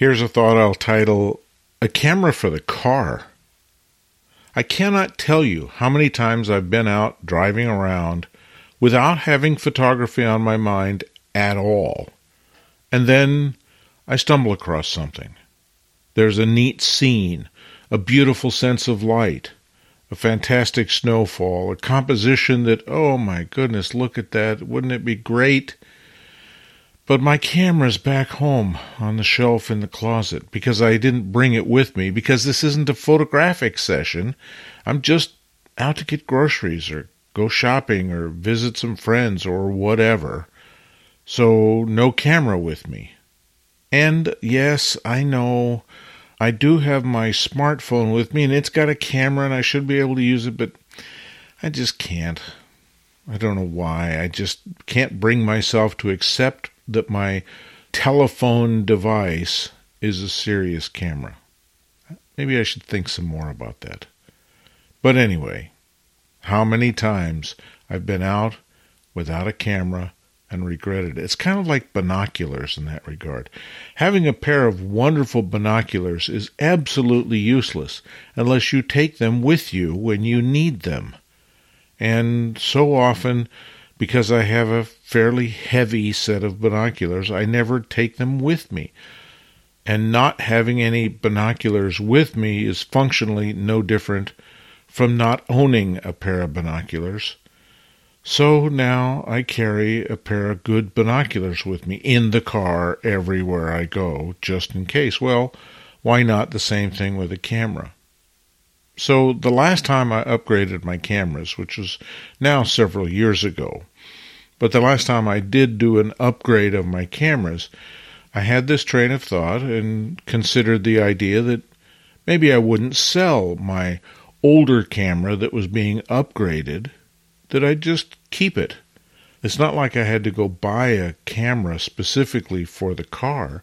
Here's a thought I'll title A Camera for the Car. I cannot tell you how many times I've been out driving around without having photography on my mind at all. And then I stumble across something. There's a neat scene, a beautiful sense of light, a fantastic snowfall, a composition that, oh my goodness, look at that. Wouldn't it be great but my camera's back home on the shelf in the closet because I didn't bring it with me because this isn't a photographic session. I'm just out to get groceries or go shopping or visit some friends or whatever. So no camera with me. And yes, I know I do have my smartphone with me and it's got a camera and I should be able to use it, but I just can't. I don't know why. I just can't bring myself to accept that my telephone device is a serious camera. Maybe I should think some more about that. But anyway, how many times I've been out without a camera and regretted it. It's kind of like binoculars in that regard. Having a pair of wonderful binoculars is absolutely useless unless you take them with you when you need them. And so often because I have a fairly heavy set of binoculars, I never take them with me. And not having any binoculars with me is functionally no different from not owning a pair of binoculars. So now I carry a pair of good binoculars with me in the car everywhere I go, just in case. Well, why not the same thing with a camera? So the last time I upgraded my cameras, which was now several years ago, but the last time I did do an upgrade of my cameras, I had this train of thought and considered the idea that maybe I wouldn't sell my older camera that was being upgraded, that I'd just keep it. It's not like I had to go buy a camera specifically for the car,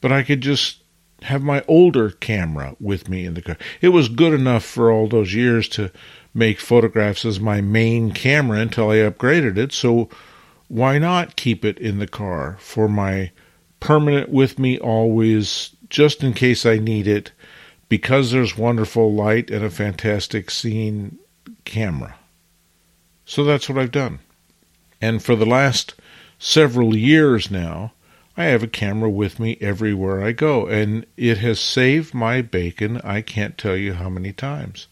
but I could just have my older camera with me in the car. It was good enough for all those years to make photographs as my main camera until I upgraded it. So why not keep it in the car for my permanent with me always, just in case I need it, because there's wonderful light and a fantastic scene camera. So that's what I've done. And for the last several years now, I have a camera with me everywhere I go, and it has saved my bacon I can't tell you how many times.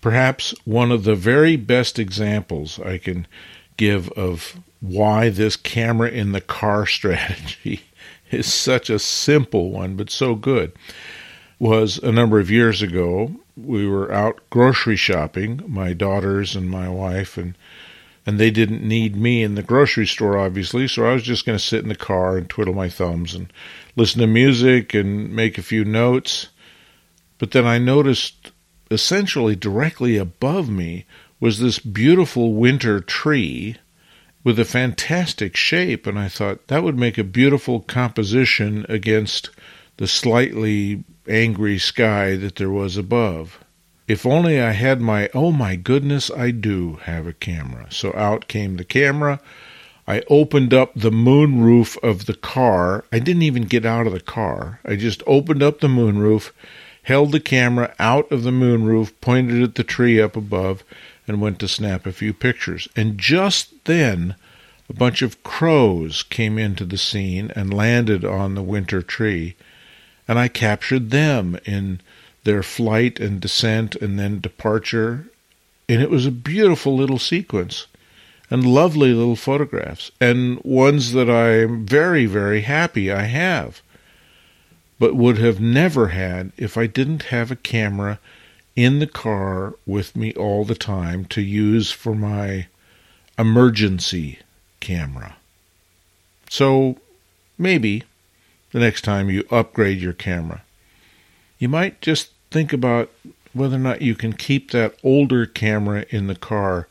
Perhaps one of the very best examples I can give of why this camera in the car strategy is such a simple one, but so good, was a number of years ago. We were out grocery shopping, my daughters and my wife, and and they didn't need me in the grocery store, obviously. So I was just going to sit in the car and twiddle my thumbs and listen to music and make a few notes. But then I noticed essentially directly above me was this beautiful winter tree with a fantastic shape, and I thought that would make a beautiful composition against the slightly angry sky that there was above. If only I had my, oh my goodness, I do have a camera. So out came the camera. I opened up the moonroof of the car. I didn't even get out of the car. I just opened up the moonroof held the camera out of the moonroof, pointed at the tree up above, and went to snap a few pictures. And just then, a bunch of crows came into the scene and landed on the winter tree, and I captured them in their flight and descent and then departure. And it was a beautiful little sequence and lovely little photographs, and ones that I'm very, very happy I have but would have never had if I didn't have a camera in the car with me all the time to use for my emergency camera. So maybe the next time you upgrade your camera, you might just think about whether or not you can keep that older camera in the car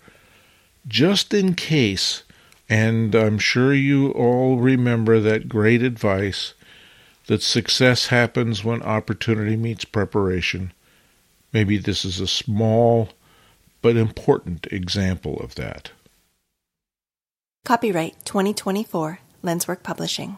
just in case. And I'm sure you all remember that great advice that success happens when opportunity meets preparation. Maybe this is a small but important example of that. Copyright 2024 Lenswork Publishing.